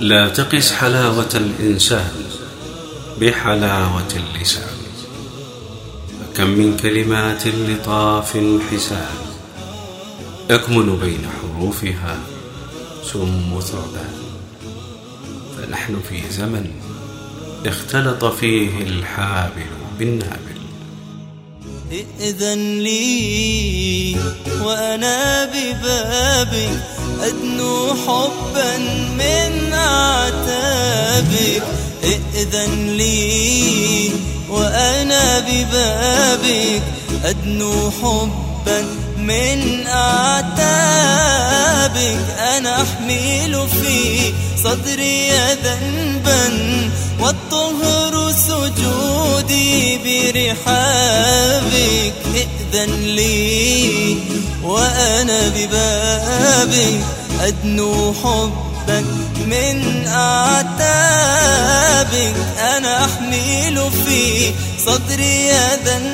لا تقس حلاوة الإنسان بحلاوة اللسان. فكم من كلمات لطاف حسان. يكمن بين حروفها سم ثعبان. فنحن في زمن اختلط فيه الحابل بالنابل. ائذن لي وأنا ببابك أدنو حبا من عتابك. ائذن لي وأنا ببابك أدنو حبا من أعتابك أنا أحمل في صدري ذنبا والطهر برحابك ائذن لي وأنا ببابك أدنو حبك من أعتابك. أنا أحمل في صدري ذنبا